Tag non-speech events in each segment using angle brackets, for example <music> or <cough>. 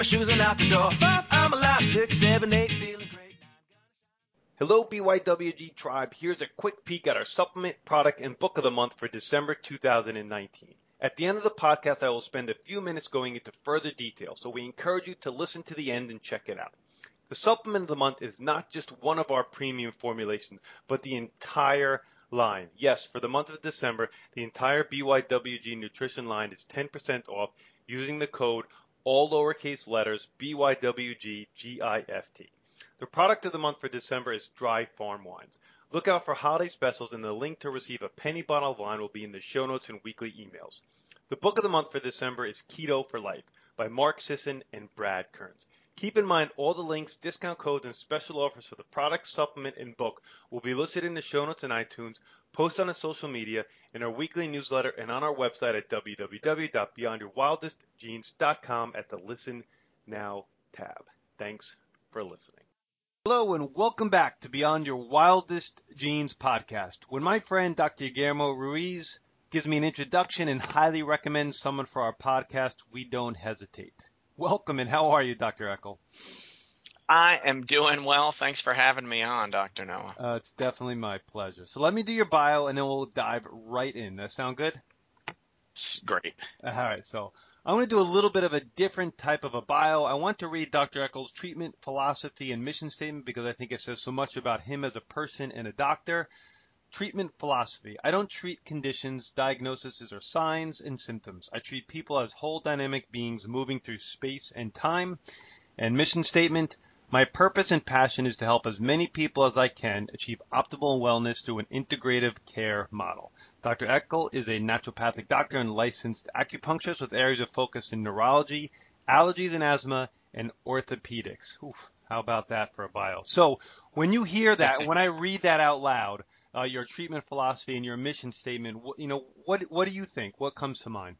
my shoes and out the door. Five, I'm alive. Six, seven, eight, feeling great. Hello, BYWG Tribe. Here's a quick peek at our supplement, product, and book of the month for December 2019. At the end of the podcast, I will spend a few minutes going into further detail, so we encourage you to listen to the end and check it out. The supplement of the month is not just one of our premium formulations, but the entire line. Yes, for the month of December, the entire BYWG nutrition line is 10% off using the code all lowercase letters BYWGGIFT. The product of the month for December is Dry Farm Wines. Look out for holiday specials, and the link to receive a penny bottle of wine will be in the show notes and weekly emails. The book of the month for December is Keto for Life by Mark Sisson and Brad Kearns. Keep in mind all the links, discount codes, and special offers for the product, supplement, and book will be listed in the show notes and iTunes, posted on the social media, in our weekly newsletter, and on our website at www.beyondyourwildestgenes.com at the Listen Now tab. Thanks for listening. Hello and welcome back to Beyond Your Wildest Genes podcast. When my friend Dr. Guillermo Ruiz gives me an introduction and highly recommends someone for our podcast, we don't hesitate. Welcome and how are you, Dr. Eckel? I am doing well. Thanks for having me on, Dr. Noah. Uh, it's definitely my pleasure. So let me do your bio and then we'll dive right in. That sound good? Great. All right. So I want to do a little bit of a different type of a bio. I want to read Dr. Eckel's treatment philosophy and mission statement because I think it says so much about him as a person and a doctor. Treatment philosophy. I don't treat conditions, diagnoses, or signs and symptoms. I treat people as whole dynamic beings moving through space and time. And mission statement. My purpose and passion is to help as many people as I can achieve optimal wellness through an integrative care model. Dr. Eckel is a naturopathic doctor and licensed acupuncturist with areas of focus in neurology, allergies and asthma, and orthopedics. Oof, how about that for a bio? So when you hear that, when I read that out loud, uh, your treatment philosophy and your mission statement, you know, what what do you think? What comes to mind?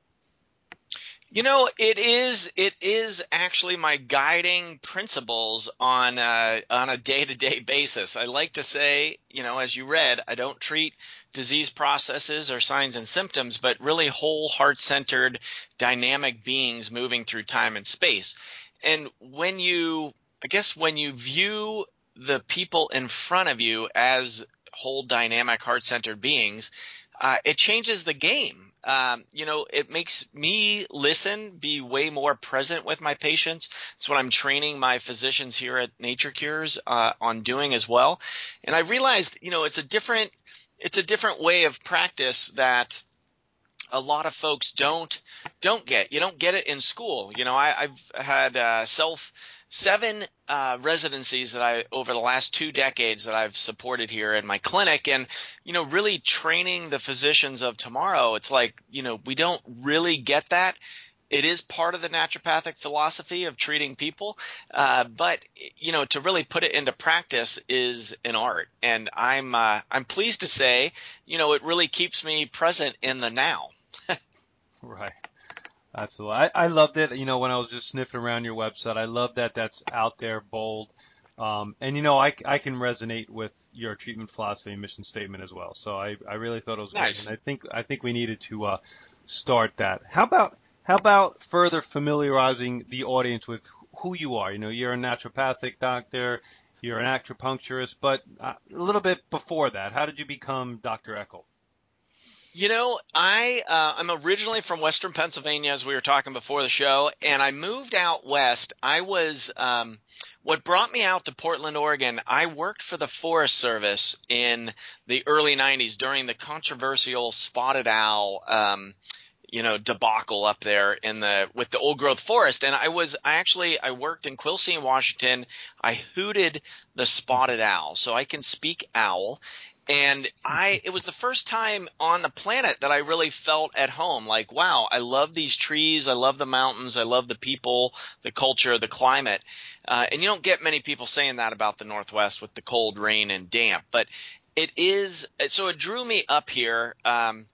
You know, it is it is actually my guiding principles on uh, on a day to day basis. I like to say, you know, as you read, I don't treat disease processes or signs and symptoms, but really whole heart centered dynamic beings moving through time and space. And when you, I guess, when you view the people in front of you as whole dynamic heart centered beings, uh, it changes the game um, you know, it makes me listen, be way more present with my patients. It's what I'm training my physicians here at Nature Cures uh, on doing as well. And I realized, you know, it's a different, it's a different way of practice that a lot of folks don't don't get. You don't get it in school. You know, I, I've had uh, self seven uh, residencies that I over the last two decades that I've supported here in my clinic, and you know, really training the physicians of tomorrow. It's like you know, we don't really get that. It is part of the naturopathic philosophy of treating people, uh, but you know, to really put it into practice is an art, and I'm uh, I'm pleased to say, you know, it really keeps me present in the now. <laughs> right. Absolutely. I, I loved it. You know, when I was just sniffing around your website, I love that that's out there, bold. Um, and you know, I, I can resonate with your treatment philosophy and mission statement as well. So I, I really thought it was nice. great. And I think I think we needed to uh, start that. How about how about further familiarizing the audience with who you are? You know, you're a naturopathic doctor, you're an acupuncturist, but uh, a little bit before that, how did you become Dr. Eckel? You know, I uh, I'm originally from Western Pennsylvania, as we were talking before the show, and I moved out west. I was um, what brought me out to Portland, Oregon. I worked for the Forest Service in the early '90s during the controversial spotted owl. Um, you know debacle up there in the with the old growth forest and i was i actually i worked in quilcene washington i hooted the spotted owl so i can speak owl and I, it was the first time on the planet that I really felt at home. Like, wow, I love these trees. I love the mountains. I love the people, the culture, the climate. Uh, and you don't get many people saying that about the Northwest with the cold, rain, and damp. But it is, so it drew me up here. Um,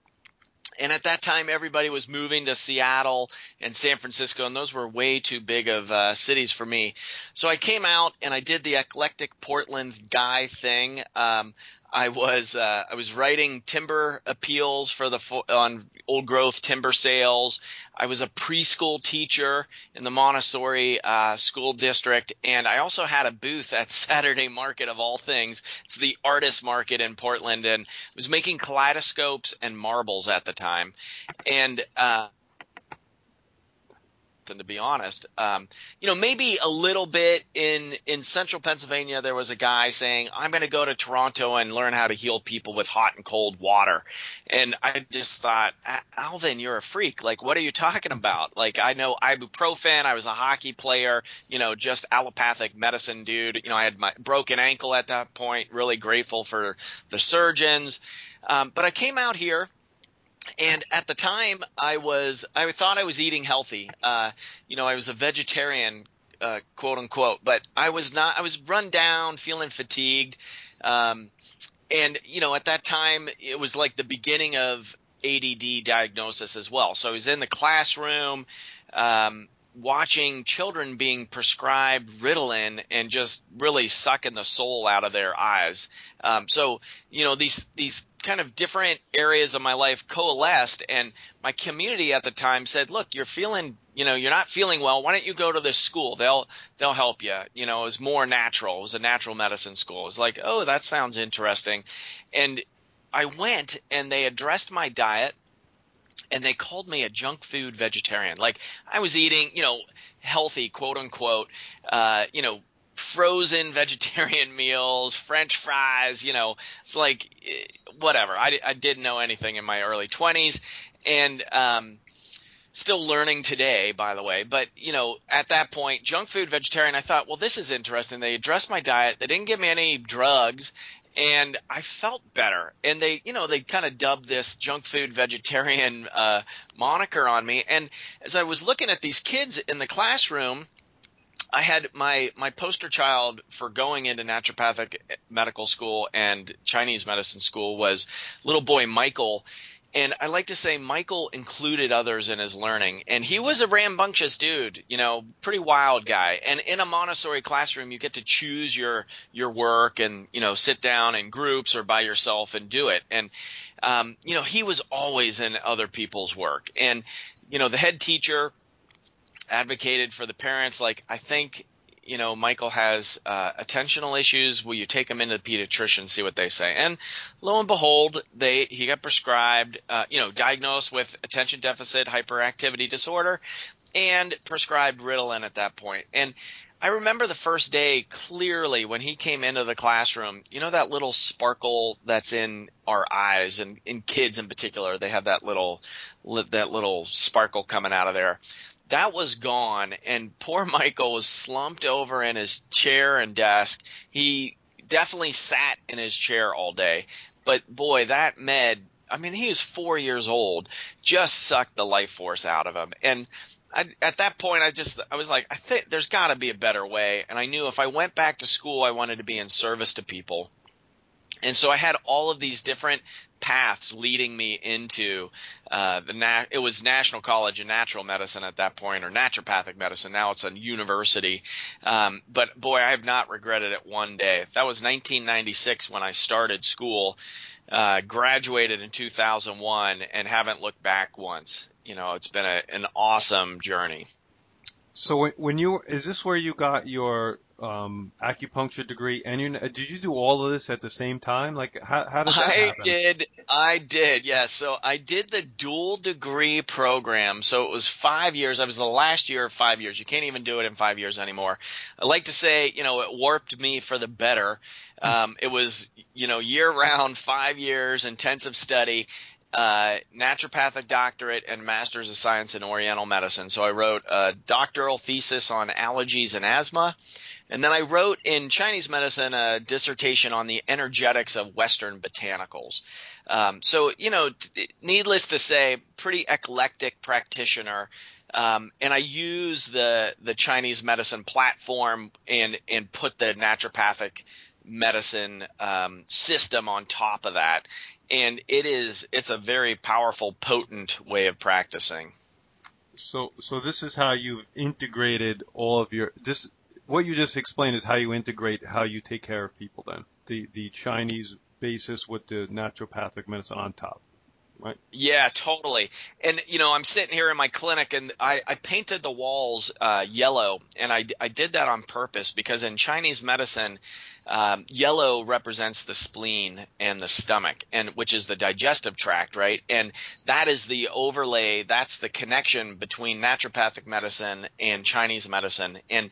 and at that time, everybody was moving to Seattle and San Francisco, and those were way too big of uh, cities for me. So I came out and I did the eclectic Portland guy thing. Um, I was uh, I was writing timber appeals for the on old growth timber sales. I was a preschool teacher in the Montessori uh, school district, and I also had a booth at <laughs> Saturday Market of all things. It's the artist market in Portland, and I was making kaleidoscopes and marbles at the time. And uh, and to be honest. Um, you know, maybe a little bit in in central Pennsylvania, there was a guy saying, "I'm going to go to Toronto and learn how to heal people with hot and cold water," and I just thought, Alvin, you're a freak. Like, what are you talking about? Like, I know ibuprofen. I was a hockey player. You know, just allopathic medicine, dude. You know, I had my broken ankle at that point. Really grateful for the surgeons. Um, but I came out here and at the time I was I thought I was eating healthy. Uh, you know, I was a vegetarian, uh, quote unquote, but I was not. I was run down, feeling fatigued, um, and you know, at that time it was like the beginning of ADD diagnosis as well. So I was in the classroom. Um, watching children being prescribed Ritalin and just really sucking the soul out of their eyes. Um, so you know these these kind of different areas of my life coalesced, and my community at the time said, "Look, you're feeling." You know, you're not feeling well. Why don't you go to this school? They'll they'll help you. You know, it was more natural. It was a natural medicine school. It was like, oh, that sounds interesting, and I went and they addressed my diet and they called me a junk food vegetarian. Like I was eating, you know, healthy, quote unquote, uh, you know, frozen <laughs> vegetarian meals, French fries. You know, it's like eh, whatever. I, I didn't know anything in my early twenties, and um, still learning today, by the way. But you know, at that point, junk food vegetarian, I thought, well, this is interesting. They addressed my diet. They didn't give me any drugs, and I felt better. And they, you know, they kind of dubbed this junk food vegetarian uh, moniker on me. And as I was looking at these kids in the classroom, I had my my poster child for going into naturopathic medical school and Chinese medicine school was little boy Michael and I like to say Michael included others in his learning. And he was a rambunctious dude, you know, pretty wild guy. And in a Montessori classroom, you get to choose your, your work and, you know, sit down in groups or by yourself and do it. And, um, you know, he was always in other people's work. And, you know, the head teacher advocated for the parents, like, I think you know, Michael has uh, attentional issues. Will you take him into the pediatrician, see what they say? And lo and behold, they he got prescribed, uh, you know, diagnosed with attention deficit hyperactivity disorder, and prescribed Ritalin at that point. And I remember the first day clearly when he came into the classroom. You know that little sparkle that's in our eyes, and in kids in particular, they have that little that little sparkle coming out of there that was gone and poor <laughs> Michael was slumped over in his chair and desk. He definitely sat in his chair all day. But boy, that med, I mean, he was four years old, just sucked the life force out of him. And I, at that point, I just, I was like, I think there's got to be a better way. And I knew if I went back to school, I wanted to be in service to people. And so I had all of these different paths leading me into uh, the na- it was National College of Natural Medicine at that point, or naturopathic medicine. Now it's a university. Um, but boy, I have not regretted it one day. That was 1996 when I started school. Uh, graduated in 2001 and haven't looked back once. You know, it's been a, an awesome journey. So when you is this where you got your um, acupuncture degree and you did you do all of this at the same time? Like how how did that I happen? did I did yes. Yeah. So I did the dual degree program. So it was five years. I was the last year of five years. You can't even do it in five years anymore. I like to say you know it warped me for the better. Um, it was you know year round, five years intensive study uh, naturopathic doctorate and master's of science in oriental medicine. So I wrote a doctoral thesis on allergies and asthma. And then I wrote in Chinese medicine a dissertation on the energetics of Western botanicals. Um, so, you know, t- needless to say, pretty eclectic practitioner. Um, and I use the, the Chinese medicine platform and, and put the naturopathic medicine um, system on top of that and it is it's a very powerful, potent way of practicing. So, so this is how you've integrated all of your this. What you just explained is how you integrate how you take care of people. Then the the Chinese basis with the naturopathic medicine on top right? Yeah, totally. And you know, I'm sitting here in my clinic, and I, I painted the walls uh, yellow, and I, I did that on purpose because in Chinese medicine, um, yellow represents the spleen and the stomach, and which is the digestive tract, right? And that is the overlay. That's the connection between naturopathic medicine and Chinese medicine, and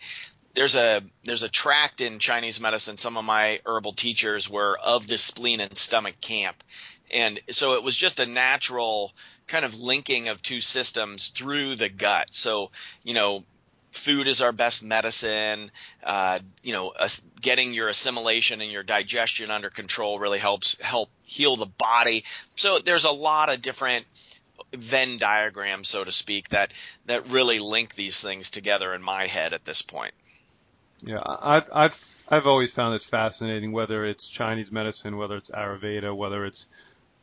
there's a there's a tract in Chinese medicine. Some of my herbal teachers were of the spleen and stomach camp, and so it was just a natural kind of linking of two systems through the gut. So, you know, food is our best medicine. Uh, you know, getting your assimilation and your digestion under control really helps help heal the body. So there's a lot of different Venn diagrams, so to speak, that that really link these things together in my head at this point. Yeah, I've I've I've always found it fascinating, whether it's Chinese medicine, whether it's Ayurveda, whether it's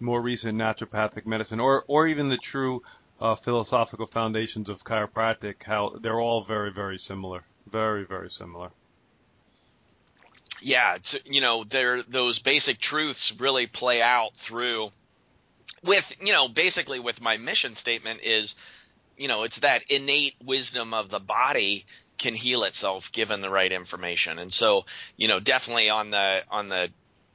more recent naturopathic medicine, or or even the true uh, philosophical foundations of chiropractic, how they're all very very similar, very very similar. Yeah, you know, there those basic truths really play out through with you know basically with my mission statement is you know it's that innate wisdom of the body can heal itself given the right information and so you know definitely on the on the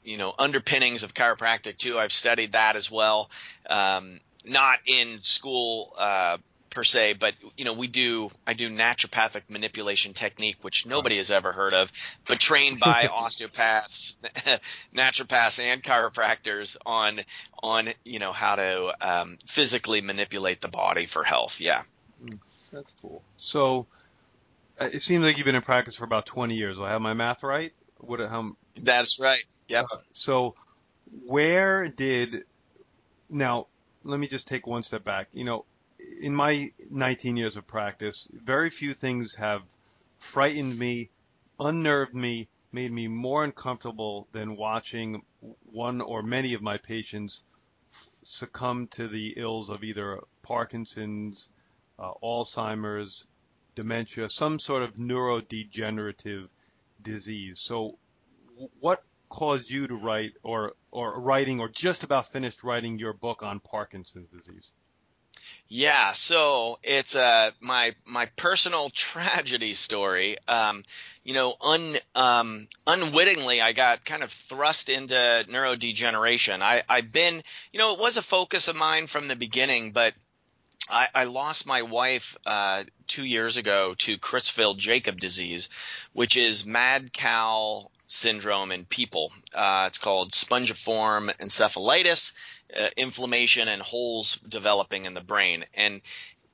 you know underpinnings of chiropractic too. I've studied that as well, um, not in school uh, per se, but you know we do. I do naturopathic manipulation technique, which nobody has ever heard of, but trained by <laughs> osteopaths, <laughs> naturopaths, and chiropractors on on you know how to um, physically manipulate the body for health. Yeah, that's cool. So uh, it seems like you've been in practice for about 20 years. Do I have my math right? What? How? That's right. Yep. Uh, so where did now let me just take one step back. You know, in my 19 years of practice, very few things have frightened me, unnerved me, made me more uncomfortable than watching one or many of my patients succumb to the ills of either Parkinson's, uh, Alzheimer's, dementia, some sort of neurodegenerative disease. So, what caused you to write or or writing or just about finished writing your book on Parkinson's disease? Yeah, so it's uh my my personal <laughs> tragedy story. Um, you know, un um, unwittingly, I got kind of thrust into neurodegeneration. I I've been, you know, it was a focus of mine from the beginning, but I, I lost my wife uh, two years ago to Creutzfeldt Jakob disease, which is mad cow syndrome in people. Uh, it's called spongiform encephalitis, uh, inflammation and holes developing in the brain. And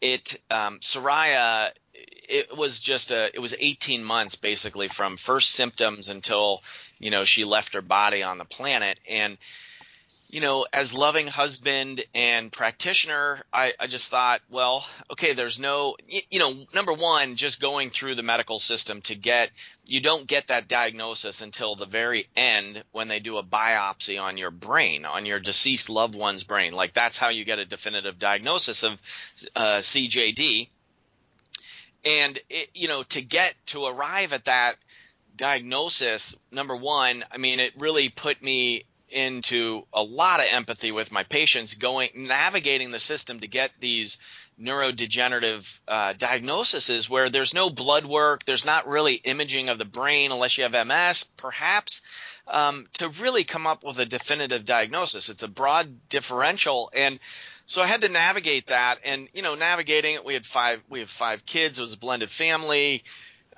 it, um, Soraya, it was just a, it was 18 months basically from first symptoms until, you know, she left her body on the planet. And, you know, as loving husband and practitioner, I, I just thought, well, okay, there's no, you know, number one, just going through the medical system to get, you don't get that diagnosis until the very end when they do a biopsy on your brain, on your deceased loved one's brain. Like that's how you get a definitive diagnosis of uh, CJD. And, it, you know, to get, to arrive at that diagnosis, number one, I mean, it really put me into a lot of empathy with my patients going navigating the system to get these neurodegenerative uh, diagnoses where there's no blood work there's not really imaging of the brain unless you have ms perhaps um, to really come up with a definitive diagnosis. It's a broad differential. And so I had to navigate that. And you know navigating it we had five we have five kids. It was a blended family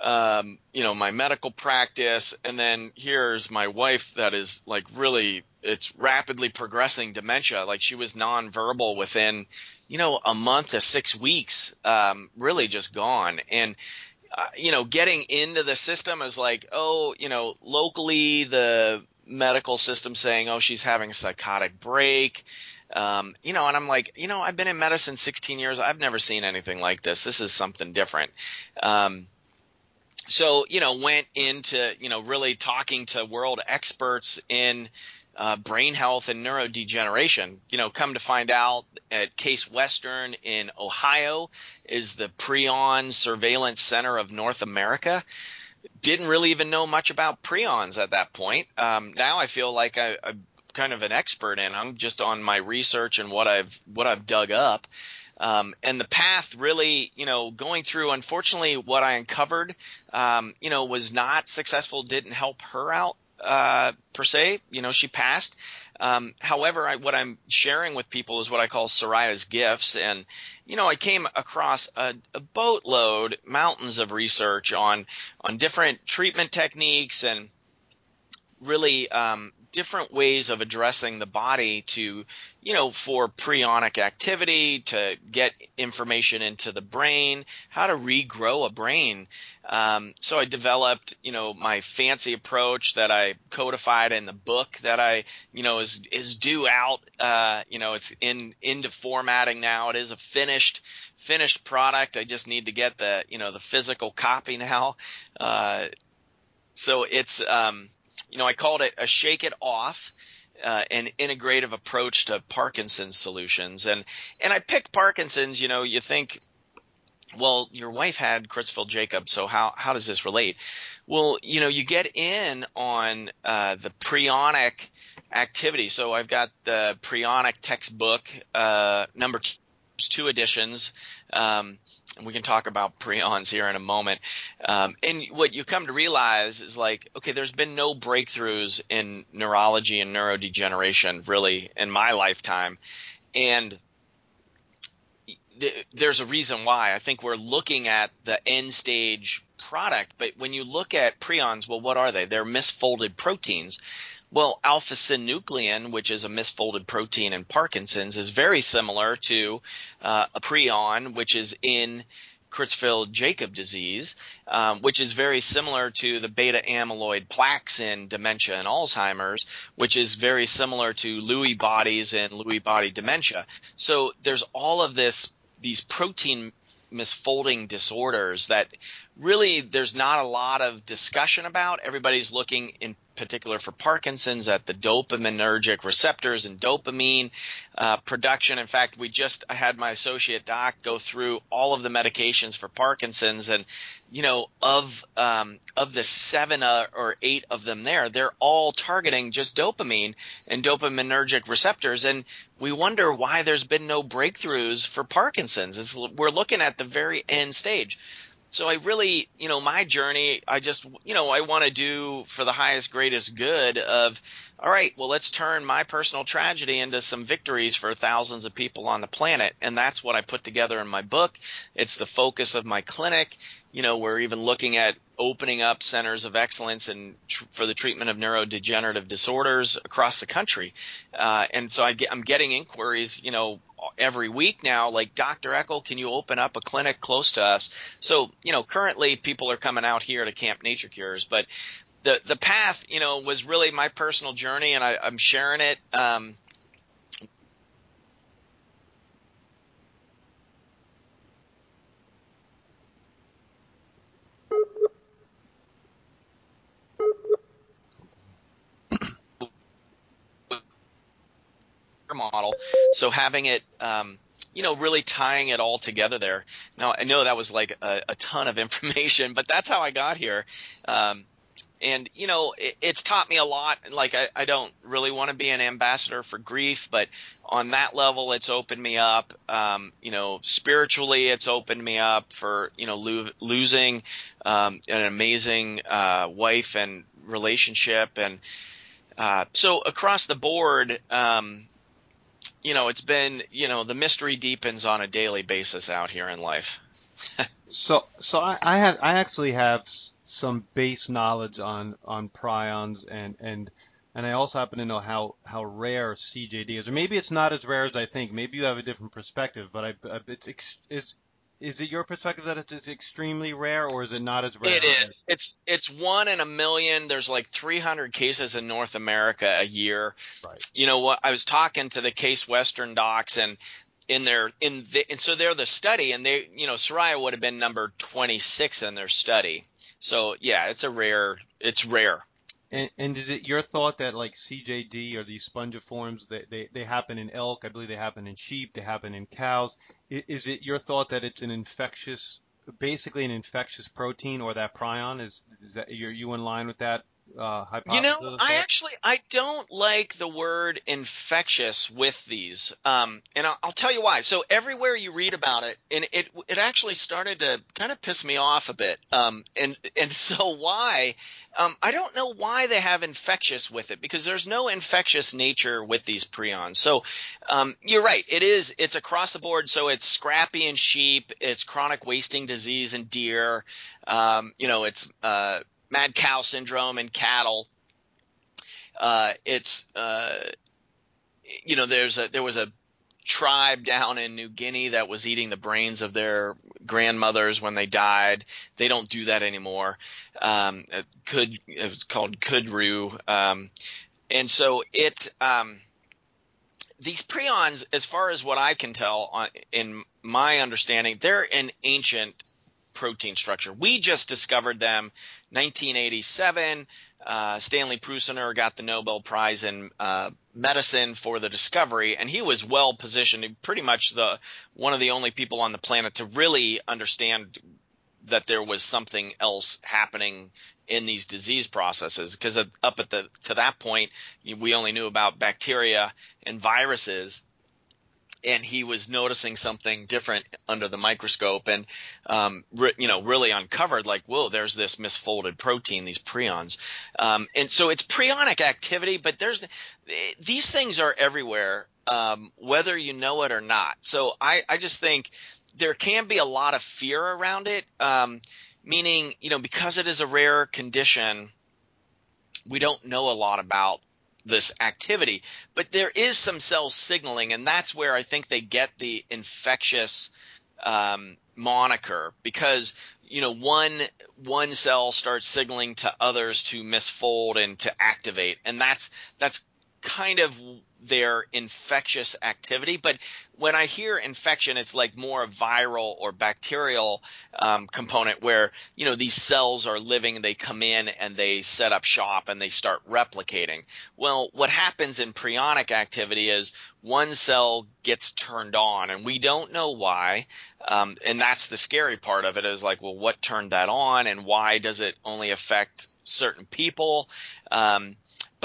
um, you know, my medical practice, and then here's my wife that is like really, it's rapidly progressing dementia. Like she was nonverbal within, you know, a month to six weeks, um, really just gone. And, uh, you know, getting into the system is like, oh, you know, locally the medical system saying, oh, she's having a psychotic break. Um, you know, and I'm like, you know, I've been in medicine 16 years. I've never seen anything like this. This is something different. Um, so you know went into you know really talking to world experts in uh, brain health and neurodegeneration. You know, come to find out at Case Western in Ohio is the prion surveillance center of North America. Didn't really even know much about prions at that point. Um, now I feel like I, I kind of an expert in. I'm just on my research and what I've what I've dug up. Um, and the path really, you know, going through, unfortunately, what I uncovered, um, you know, was not successful, didn't help her out, uh, per se. You know, she passed. Um, however, I, what I'm sharing with people is what I call Soraya's gifts. And, you know, I came across a, a boatload, mountains of research on, on different treatment techniques and really, um, different ways of addressing the body to, you know, for prionic activity, to get information into the brain, how to regrow a brain. Um, so I developed, you know, my fancy approach that I codified in the book that I, you know, is is due out. Uh, you know, it's in into formatting now. It is a finished finished product. I just need to get the, you know, the physical copy now. Uh, so it's um, you know, I called it a shake it off. Uh, an integrative approach to Parkinson's solutions, and and I picked Parkinson's. You know, you think, well, your wife had Creutzfeldt Jakob, so how how does this relate? Well, you know, you get in on uh, the prionic activity. So I've got the prionic textbook, uh, number two editions. Um, we can talk about <laughs> prions here in a moment. Um, and what you come to realize is like, okay, there's been no breakthroughs in neurology and neurodegeneration really in my lifetime. And th- there's a reason why. I think we're looking at the end stage product, but when you look at prions, well, what are they? They're misfolded proteins. Well, alpha synuclein, which is a misfolded protein in Parkinson's, is very similar to uh, a prion, which is in Creutzfeldt Jakob disease, um, which is very similar to the beta amyloid plaques in dementia and Alzheimer's, which is very similar to Lewy bodies and Lewy body dementia. So there's all of this, these protein misfolding disorders that really there's not a lot of discussion about. Everybody's looking in particular for Parkinson's at the dopaminergic receptors and dopamine uh, production. In fact, we just had my associate doc go through all of the medications for Parkinson's, and you know of um, of the seven uh, or eight of them there, they're all targeting just dopamine and dopaminergic receptors, and we wonder why there's been no breakthroughs for Parkinson's. It's, we're looking at the very end stage. So I really, you know, my journey, I just, you know, I want to do for the highest, greatest good of, all right, well, let's turn my personal tragedy into some victories for thousands of people on the planet. And that's what I put together in my book. It's the focus of my clinic. You know, we're even looking at opening up centers of excellence and tr- for the treatment of neurodegenerative disorders across the country. Uh, and so I get, I'm getting inquiries, you know, every week now, like Dr. Eckel, can you open up a clinic close to us? So, you know, currently people are coming out here to Camp Nature Cures, but the, the path, you know, was really my personal journey and I, I'm sharing it. Um, model. So having it, um, you know, really tying it all together there. Now I know that was like a, a ton of <laughs> information, but that's how I got here. Um, and you know, it, it's taught me a lot. Like I, I don't really want to be an ambassador for grief, but on that level, it's opened me up. Um, you know, spiritually, it's opened me up for you know lo- losing um, an amazing uh, wife and relationship, and uh, so across the board, um, you know, it's been, you know, the mystery deepens on a daily basis out here in life. <laughs> so, so I, I have, I actually have some base knowledge on on prions and and and I also happen to know how how rare CJD is, or maybe it's not as rare as I think. Maybe you have a different perspective, but I, it's it's is it your perspective that it's extremely rare, or is it not as rare? It is. It's it's one in a million. There's like 300 cases in North America a year. Right. You know what? I was talking to the Case Western docs, and in their in the and so they're the study, and they you know Soraya would have been number 26 in their study. So yeah, it's a rare. It's rare. And, and is it your thought that like CJD or these spongiforms, they, they, they happen in elk, I believe they happen in sheep, they happen in cows. Is it your thought that it's an infectious, basically an infectious protein or that prion? Is, is that, are you in line with that uh, hypothesis? You know, I actually I don't like the word infectious with these, um, and I'll, I'll, tell you why. So everywhere you read about it, and it it actually started to kind of piss me off a bit, um, and and <laughs> so why? Um, I don't know why they have infectious with it because there's no infectious nature with these prions. So um, you're right, it is it's across the board. So it's scrapie in sheep, it's chronic wasting disease in deer, um, you know, it's uh, mad cow syndrome in cattle. Uh, it's uh, you know there's a there was a tribe down in New Guinea that was eating the brains of their grandmothers when they died. They don't do that anymore. Um, it could it was called Kuru, um, and so it um, these prions, as far as what I can tell, on, in my understanding, they're an ancient protein structure. We just discovered them 1987. Uh, Stanley Prusiner got the Nobel Prize in uh, medicine for the discovery, and he was well positioned, pretty much the one of the only people on the planet to really understand that there was something else happening in these disease processes. Because up at the to that point, we only knew about bacteria and viruses and he was noticing something different under the microscope and um, re- you know really uncovered like whoa there's this misfolded protein these prions. Um, and so it's prionic activity but there's these things are everywhere um, whether you know it or not. So I, I just think there can be a lot of fear around it um, meaning you know because it is a rare condition we don't know a lot about this activity. But there is some cell signaling, and that's where I think they get the infectious um, moniker because you know one one cell starts signaling to others to misfold and to activate, and that's that's kind of their infectious activity. But when I hear infection, it's like more a viral or bacterial um, component where, you know, these cells are living, they come in and they set up shop and they start replicating. Well, what happens in prionic activity is one cell gets turned on and we don't know why. Um, and that's the scary part of it is like, well, what turned that on and why does it only affect certain people? Um,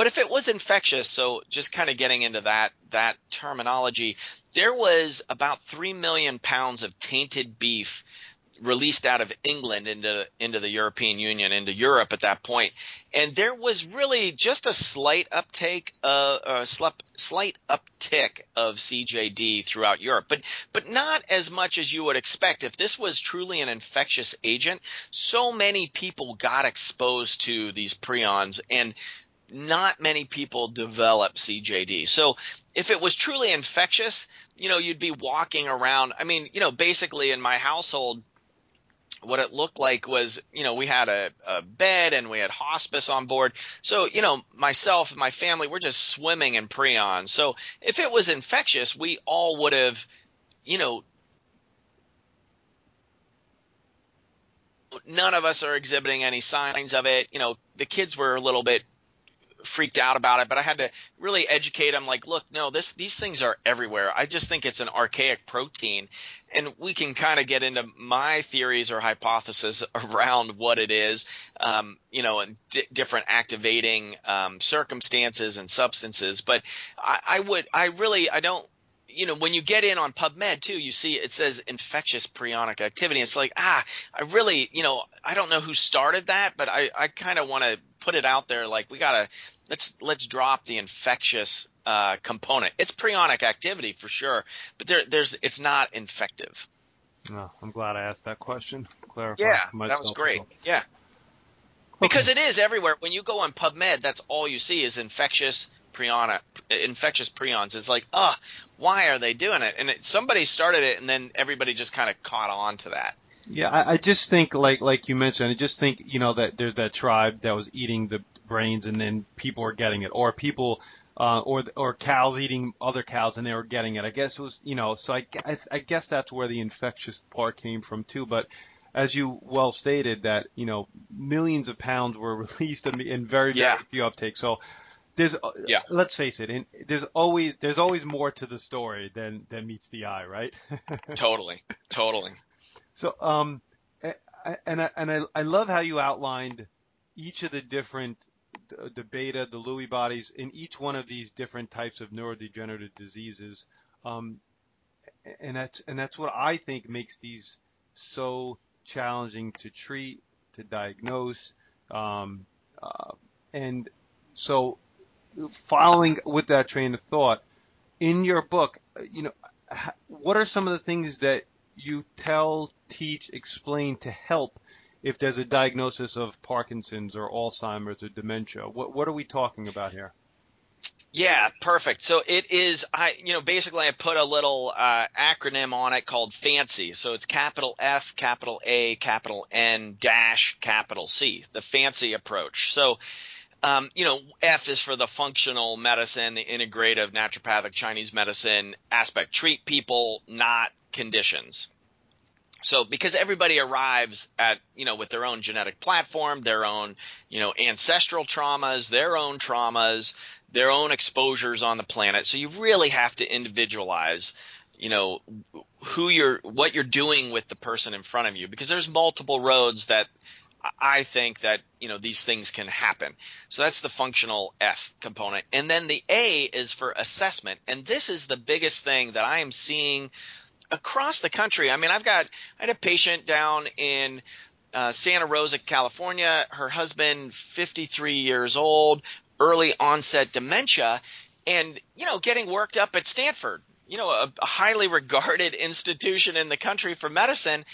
but if it was infectious, so just kind of getting into that that terminology, there was about three million pounds of tainted beef released out of England into into the European Union, into Europe at that point, and there was really just a slight uptake, uh, a slight uptick of CJD throughout Europe, but but not as much as you would expect. If this was truly an infectious agent, so many people got exposed to these prions, and not many people develop CJD. So if it was truly infectious, you know, you'd be walking around. I mean, you know, basically in my household, what it looked like was, you know, we had a, a, bed and we had hospice on board. So, you know, myself and my family, we're just swimming in prions. So if it was infectious, we all would have, you know, none of us are exhibiting any signs of it. You know, the kids were a little bit freaked out about it, but I had to really educate them like, look, no, this, these things are everywhere. I just think it's an archaic protein. And we can kind of get into my theories or hypothesis <laughs> around what it is, um, you know, and different activating, um, circumstances and substances. But I, I would, I really, I don't, you know, when you get in on PubMed too, you see it says infectious prionic activity. It's like, ah, I really, you know, I don't know who started that, but I, I kind of want to put it out there like we gotta let's let's drop the infectious uh, component. It's prionic activity for sure, but there there's it's not infective. Oh, I'm glad I asked that question. Clarify. Yeah, that was great. Yeah. Because it is everywhere. When you go on PubMed, that's all you see is infectious prionic, infectious prions. It's like, ah, oh, why are they doing it? And it, somebody started it, and then everybody just kind of caught on to that. Yeah, I, I just think like like you mentioned, I just think you know that there's that tribe that was eating the brains, and then people are getting it, or people. Uh, or or cows eating other cows and they were getting it. I guess it was you know so I, I, I guess that's where the infectious part came from too. But as you well stated that you know millions of pounds were <laughs> released in, in very very few uptake. So there's yeah. let's face it, there's always there's always more to the story than than meets the eye, right? <laughs> totally, totally. So, um, and I, and I, I love how you outlined each of the different the beta, the Lewy bodies in each one of these different types of neurodegenerative diseases. Um, and that's and that's what I think makes these so challenging to treat, to diagnose, um, uh, and so following with that train of thought, in your book, you know, what are some of the things that you tell, teach, explain to help if there's a diagnosis of Parkinson's or Alzheimer's or dementia? What what are we talking about here? Yeah, perfect. So it is, I, you know, basically I put a little uh, acronym on it called FANCY. So it's capital F, capital A, capital N, dash, capital C, the FANCY approach. So, um, you know, F is for the functional medicine, the integrative naturopathic Chinese medicine aspect. Treat people, not conditions. So because everybody arrives at, you know, with their own genetic platform, their own, you know, ancestral traumas, their own traumas, their own exposures on the planet. So you really have to individualize, you know, who you're, what you're doing with the person in front of you because there's multiple roads that I think that, you know, these things can happen. So that's the functional F component. And then the A is for assessment. And this is the biggest thing that I am seeing across the country. I mean, I've got, I had a patient down in, uh, Santa Rosa, California. Her husband, 53 years old, early onset dementia and, you know, getting worked up at Stanford, you know, a, a highly regarded <laughs> institution in the country for medicine.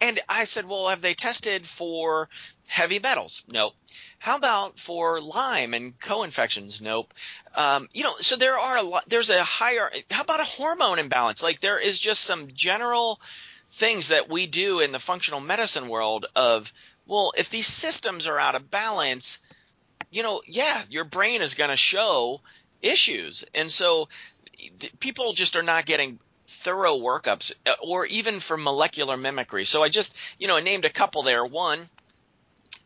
And I said, well, have they tested for heavy metals? Nope. How about for Lyme and co-infections? Nope. Um, you know, so there are a lot, there's a higher, how about a hormone imbalance? Like there is just some general things that we do in the functional medicine world of, well, if these systems are out of balance, you know, yeah, your brain is going to show issues. And so people just are not getting thorough workups uh, or even for molecular mimicry. So I just, you know, named a couple there. One,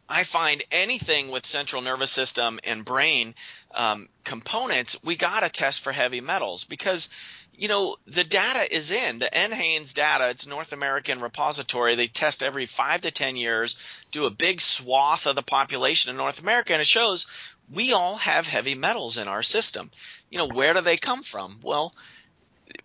I find anything with central nervous system and brain um, components, we got to test for heavy metals because you know, the data is in the NHANES data. It's North American repository. They test every five to 10 years, do a big swath of the population in North America, and it shows we all have heavy metals in our system. You know, where do they come from? Well,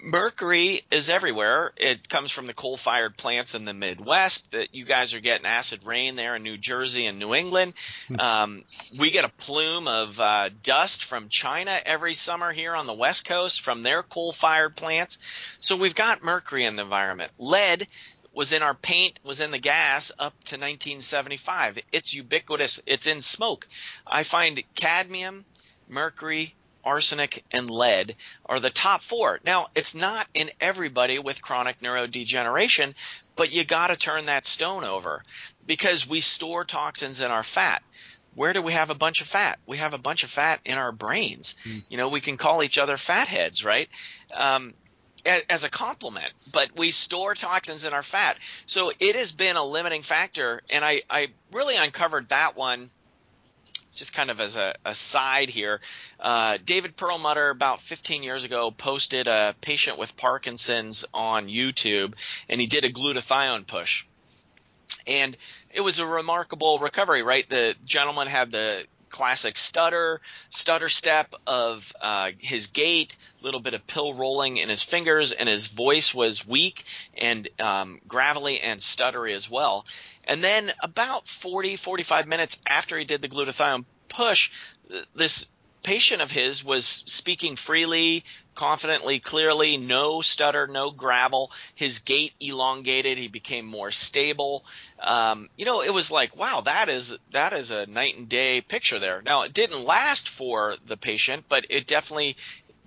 mercury is everywhere. It comes from the coal-fired plants in the Midwest. That you guys are getting acid rain there in New Jersey and New England. Hmm. Um, we get a plume of uh, dust from China every summer here on the West Coast from their coal-fired plants. So we've got mercury in the environment. Lead was in our paint, was in the gas up to 1975. It's ubiquitous. It's in smoke. I find cadmium, mercury, arsenic, and lead are the top four. Now, it's not in everybody with chronic neurodegeneration, but you got to turn that stone over because we store toxins in our fat. Where do we have a bunch of fat? We have a bunch of fat in our brains. Mm. You know, we can call each other fatheads, right? Um, as a compliment, but we store toxins in our fat. So it has been a limiting factor, and I, I really uncovered that one just kind of as a, a side here, uh, David Perlmutter about 15 years ago posted a patient with Parkinson's on YouTube, and he did a glutathione push. And it was a remarkable recovery, right? The gentleman had the classic stutter, stutter step of uh, his gait, little bit of pill rolling in his fingers, and his voice was weak and um, gravelly and stuttery as well. And then about 40, 45 minutes after he did the glutathione push, this patient of his was speaking freely, confidently, clearly, no stutter, no gravel. His gait elongated. He became more stable. Um, you know, it was like, wow, that is that is a night and day picture there. Now, it didn't last for the patient, but it definitely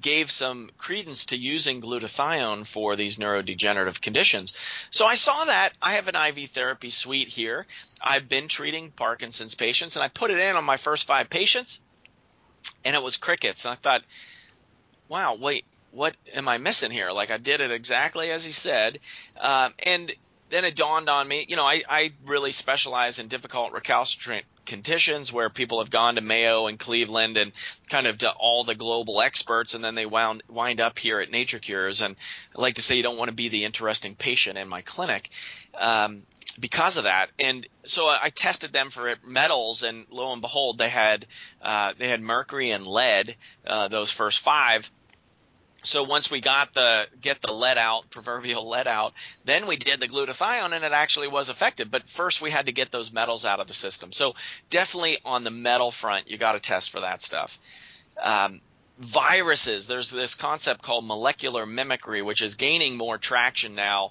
gave some credence to using glutathione for these neurodegenerative conditions. So I saw that. I have an IV therapy suite here. I've been treating Parkinson's patients and I put it in on my first five patients and it was crickets. And I thought, wow, wait, what am I missing here? Like I did it exactly as he said. Um, and then it dawned on me, you know, I, I really specialize in difficult recalcitrant conditions where people have gone to Mayo and Cleveland and kind of to all the global experts and then they wound, wind up here at Nature Cures. And I like to say you don't want to be the interesting patient in my clinic. Um, because of that. And so I tested them for metals, and lo and behold, they had uh, they had mercury and lead. Uh, those first five. So once we got the get the lead out, proverbial lead out, then we did the glutathione, and it actually was effective. But first, we had to get those metals out of the system. So definitely on the metal front, you got to test for that stuff. Um, viruses. There's this concept called molecular mimicry, which is gaining more traction now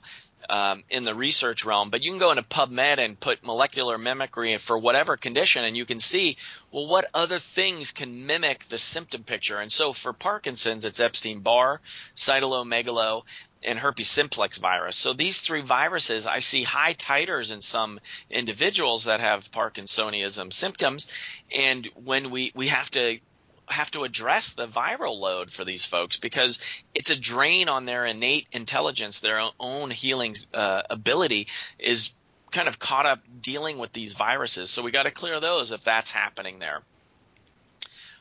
um, in the research realm, but you can go into PubMed and put molecular mimicry for whatever condition, and you can see, well, what other things can mimic the symptom picture. And so for Parkinson's, it's Epstein Barr, cytomegalo, and herpes simplex virus. So these three viruses, I see high titers in some individuals that have Parkinsonism symptoms, and when we we have to have to address the viral load for these folks because it's a drain on their innate intelligence, their own healing uh, ability is kind of caught up dealing with these viruses. So we got to clear those if that's happening there.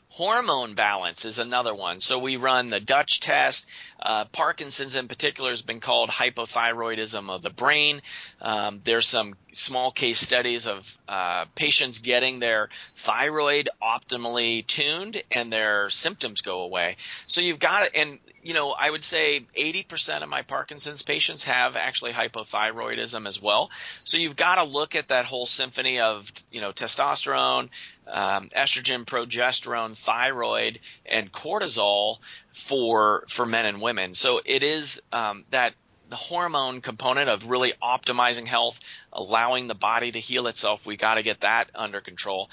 Hormone balance is another one. So we run the Dutch test. Uh, Parkinson's in particular has been called hypothyroidism of the brain. Um, there's some small case studies of uh, patients getting their thyroid optimally tuned and their symptoms go away. So you've got and you know, I would say 80% of my Parkinson's patients have actually hypothyroidism as well. So you've got to look at that whole symphony of, you know, testosterone, um, estrogen, progesterone, thyroid, and cortisol for for men and women. So it is um, that the hormone component of really optimizing health, allowing the body to heal itself. We got to get that under control.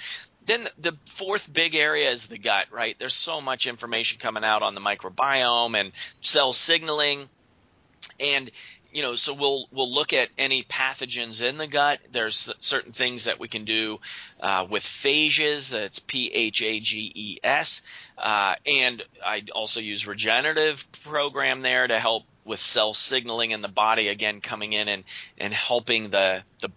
Then the fourth big area is the gut, right? There's so much information coming out on the microbiome and cell signaling. And you know, so we'll we'll look at any pathogens in the gut. There's certain things that we can do uh, with phages. It's P H A G E S, uh, and I also use regenerative program there to help with cell signaling in the body. Again, coming in and and helping the the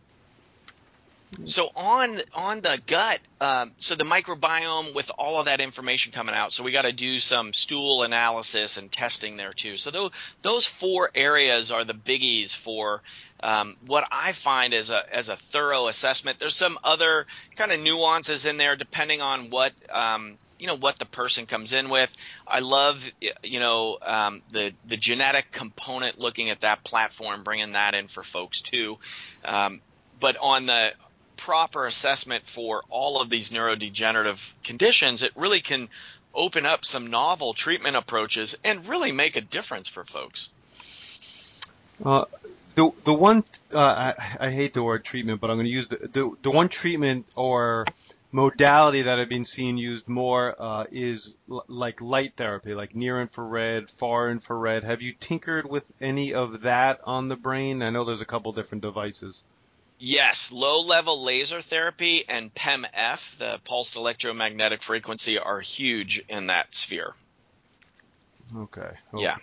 so on on the gut, um, so the microbiome with all of that information coming out, so we got to do some stool analysis and testing there too. So those those four areas are the biggies for um, what I find as a as a thorough assessment. There's some other kind of nuances in there depending on what um, you know what the person comes in with. I love you know um, the the genetic component, looking at that platform, bringing that in for folks too. Um, but on the proper assessment for all of these neurodegenerative conditions, it really can open up some novel treatment approaches and really make a difference for folks. Uh, the the one uh, I, I hate the word treatment, but I'm going to use the, the the one treatment or modality that I've been seeing used more uh, is l- like light therapy, like near infrared, far infrared. Have you tinkered with any of that on the brain? I know there's a couple different devices. Yes, low level laser therapy and PEMF, the pulsed electromagnetic frequency, are huge in that sphere. Okay. okay. Yeah.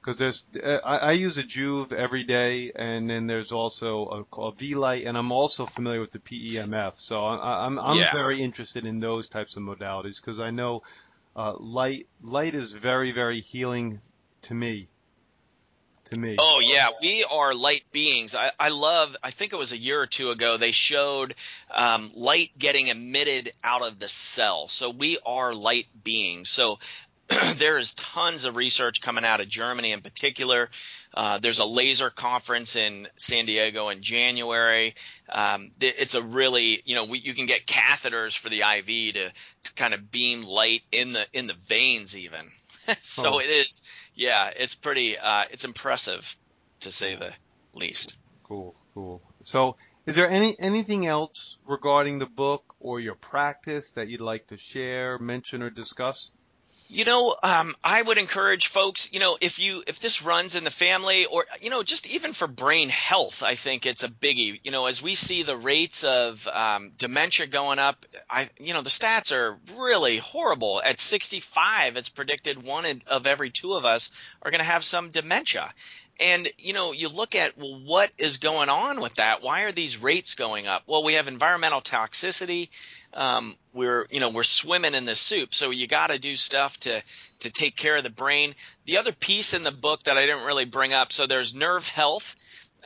Because there's, uh, I, I, use a Joovv every day, and then there's also a, a Vielight, and I'm also familiar with the PEMF. So I, I'm I'm yeah. very interested in those types of modalities because I know uh, light light is very very healing to me to me. Oh yeah, we are light beings. I, I love. I think it was a year or two ago they showed um, light getting emitted out of the cell. So we are light beings. So <clears throat> there is tons of research coming out of Germany in particular. Uh, there's a laser conference in San Diego in January. Um, it's a really, you know, we, you can get catheters for the IV to, to kind of beam light in the in the veins even. <laughs> so oh. it is yeah, it's pretty, uh, it's impressive to say the least. Cool, cool. So, is there any anything else regarding the book or your practice that you'd like to share, mention, or discuss? You know, um, I would encourage folks, you know, if you if this runs in the family or you know, just even for brain health, I think it's a biggie. You know, as we see the rates of um, dementia going up, I you know, the stats are really horrible. At 65, it's predicted one of every two of us are going to have some dementia. And you know, you look at well, what is going on with that? Why are these rates going up? Well, we have environmental toxicity um, we're you know we're swimming in the soup. So you got to do stuff to to take care of the brain. The other piece in the book that I didn't really bring up. So there's nerve health.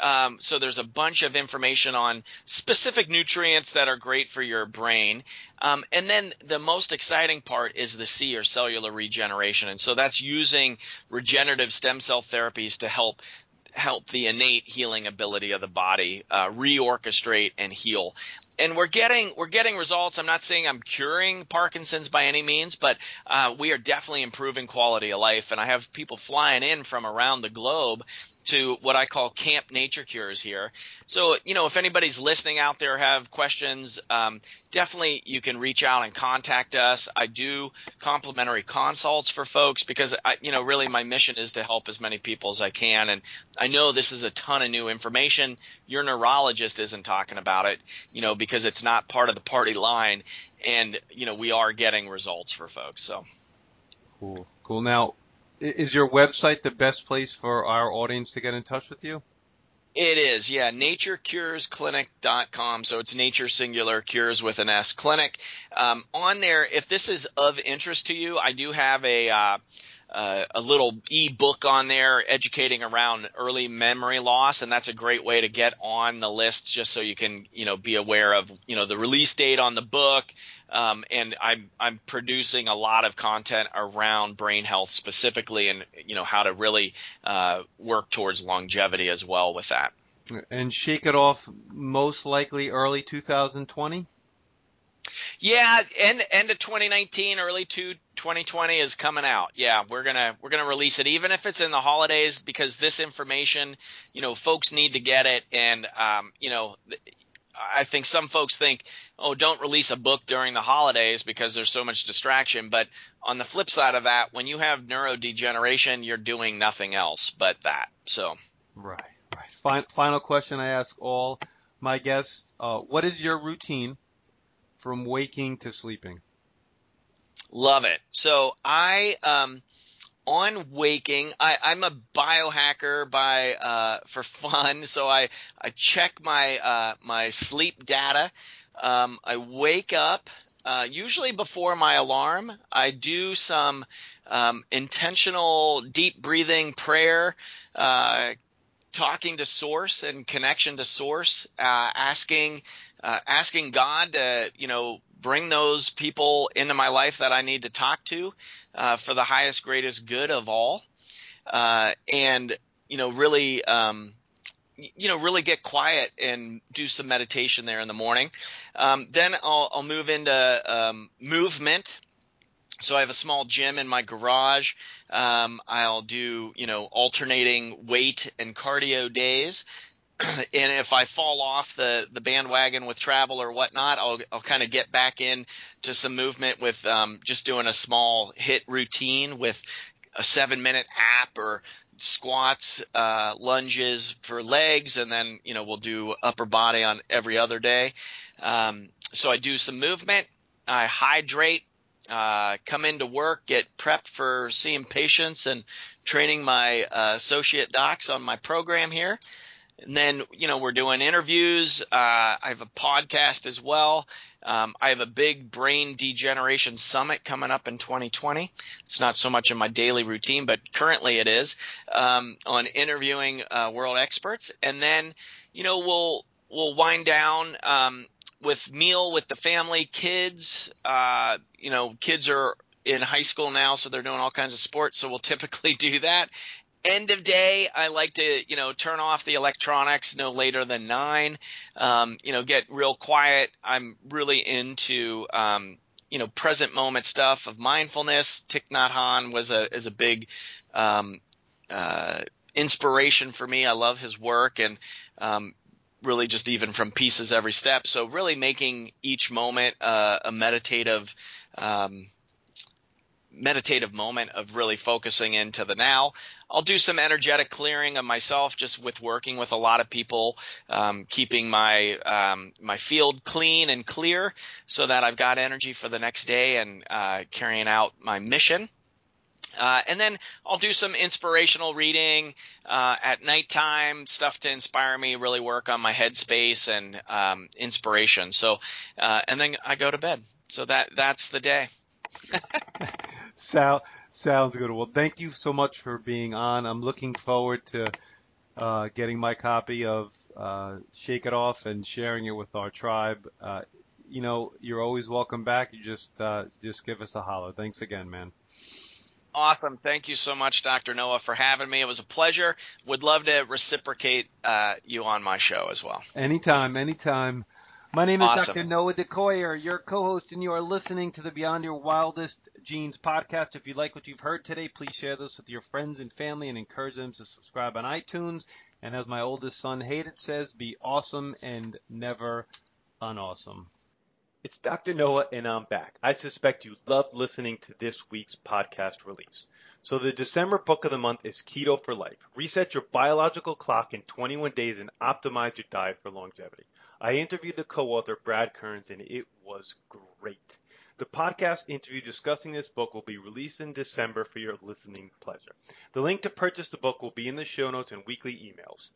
Um, so there's a bunch of information on specific nutrients that are great for your brain. Um, and then the most exciting part is the C or cellular regeneration. And so that's using regenerative stem cell therapies to help help the innate healing ability of the body uh, reorchestrate and heal and we're getting we're getting results. I'm not saying I'm curing Parkinson's by any means, but uh, we are definitely improving quality of life. And I have people flying in from around the globe to what I call Camp Nature Cures here. So, you know, if anybody's listening out there have questions, um, definitely you can reach out and contact us. I do complimentary consults for folks because, I, you know, really my mission is to help as many people as I can. And I know this is a ton of new information. Your neurologist isn't talking about it, you know, because it's not part of the party line. And, you know, we are getting results for folks. So. Cool. Cool. Now, is your website the best place for our audience to get in touch with you? It is, yeah. NatureCuresClinic.com. So it's Nature Singular Cures with an S Clinic. Um, on there, if this is of interest to you, I do have a uh, uh, a little e-book on there educating around early memory loss, and that's a great way to get on the list, just so you can you know be aware of you know the release date on the book. Um, and I'm I'm producing a lot of content around brain health specifically, and you know how to really uh, work towards longevity as well with that. And shake it off, most likely early 2020. Yeah, end end of 2019, early to 2020 is coming out. Yeah, we're gonna we're gonna release it, even if it's in the holidays, because this information, you know, folks need to get it, and um, you know, I think some folks think, oh, don't release a book during the holidays because there's so much distraction. But on the flip side of that, when you have neurodegeneration, you're doing nothing else but that. So. Right, right. Final question I ask all my guests: uh, What is your routine from waking to sleeping? Love it. So I, um, on waking, I, I'm a biohacker by uh, for fun. <laughs> So I I check my uh, my sleep data. Um, I wake up uh, usually before my alarm. I do some um, intentional deep breathing prayer, uh, talking to source and connection to source, uh, asking uh, asking God to you know bring those people into my life that I need to talk to uh, for the highest, greatest good of all, uh, and you know, really, um, you know, really get quiet and do some meditation there in the morning. Um, then I'll, I'll, move into um, movement. So I have a small gym in my garage. Um, I'll do, you know, alternating weight and cardio days. <clears throat> and if I fall off the, the bandwagon with travel or whatnot, I'll, I'll kind of get back in to some movement with um, just doing a small HIIT routine with a seven minute app or squats, uh, lunges for legs, and then you know we'll do upper body on every other day. Um, so I do some movement. I hydrate. Uh, come into work, get prepped for seeing patients and training my uh, associate docs on my program here. And then, you know, we're doing interviews. Uh, I have a podcast as well. Um, I have a big brain degeneration summit coming up in 2020. It's not so much in my daily routine, but currently it is um, on interviewing uh, world experts. And then, you know, we'll we'll wind down um, with meal with the family, kids. Uh, you know, kids are in high school now, so they're doing all kinds of sports. So we'll typically <laughs> do that end of day, I like to, you know, turn off the electronics no later than nine. Um, you know, get real quiet. I'm really into, um, you know, present moment stuff of mindfulness. Thich Nhat Hanh was a is a big um, uh, inspiration for me. I love his work and um, really just even from Peace Is Every Step. So really making each moment uh, a meditative um, meditative moment of really focusing into the now. I'll do some energetic clearing of myself just with working with a lot of people, um, keeping my um, my field clean and clear so that I've got energy for the next day and uh, carrying out my mission. Uh, and then I'll do some inspirational reading uh, at nighttime, stuff to inspire me, really work on my headspace and um, inspiration. So, uh, and then I go to bed. So that that's the day. <laughs> Sound, sounds good. Well, thank you so much for being on. I'm looking forward to uh, getting my copy of uh, Shake It Off and sharing it with our tribe. Uh, you know, you're always welcome back. You just uh, just give us a holler. Thanks again, man. Awesome. Thank you so much, Dr. Noah, for having me. It was a pleasure. Would love to reciprocate uh, you on my show as well. Anytime, anytime. My name is Awesome. Dr. Noah DeKoyer, your co-host, and you are listening to the Beyond Your Wildest Genes podcast. If you like what you've heard today, please share this with your friends and family and encourage them to subscribe on iTunes. And as my oldest son Hayden says, be awesome and never unawesome. It's Dr. Noah, and I'm back. I suspect you loved listening to this week's podcast release. So, the December book of the month is Keto for Life. Reset your biological clock in 21 days and optimize your diet for longevity. I interviewed the co author, Brad Kearns, and it was great. The podcast interview discussing this book will be released in December for your listening pleasure. The link to purchase the book will be in the show notes and weekly emails.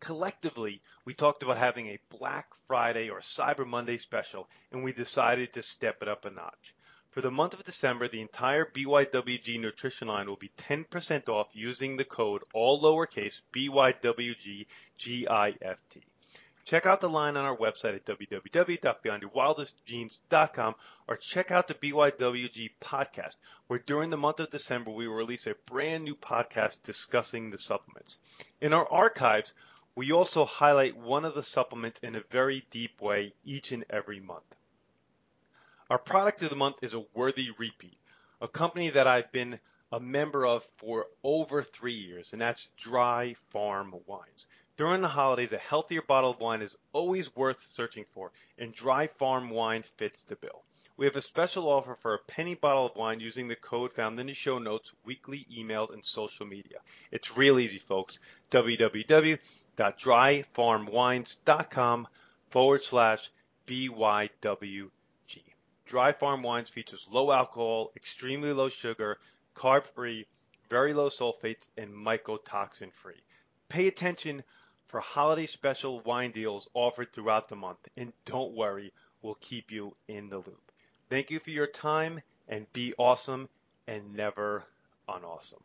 Collectively, we talked about having a Black Friday or Cyber Monday special, and we decided to step it up a notch. For the month of December, the entire BYWG nutrition line will be 10% off using the code all lowercase BYWGGIFT. Check out the line on our website at www.beyondyourwildestgenes.com or check out the BYWG podcast, where during the month of December we will release a brand new podcast discussing the supplements. In our archives, we also highlight one of the supplements in a very deep way each and every month. Our product of the month is a worthy repeat, a company that I've been a member of for over three years, and that's Dry Farm Wines. During the holidays, a healthier bottle of wine is always worth searching for, and Dry Farm Wine fits the bill. We have a special offer for a penny bottle of wine using the code found in the show notes, weekly emails, and social media. It's real easy, folks. www.dryfarmwines.com forward slash BYWG. Dry Farm Wines features low alcohol, extremely low sugar, carb free, very low sulfates, and mycotoxin free. Pay attention for holiday special wine deals offered throughout the month. And don't worry, we'll keep you in the loop. Thank you for your time and be awesome and never unawesome.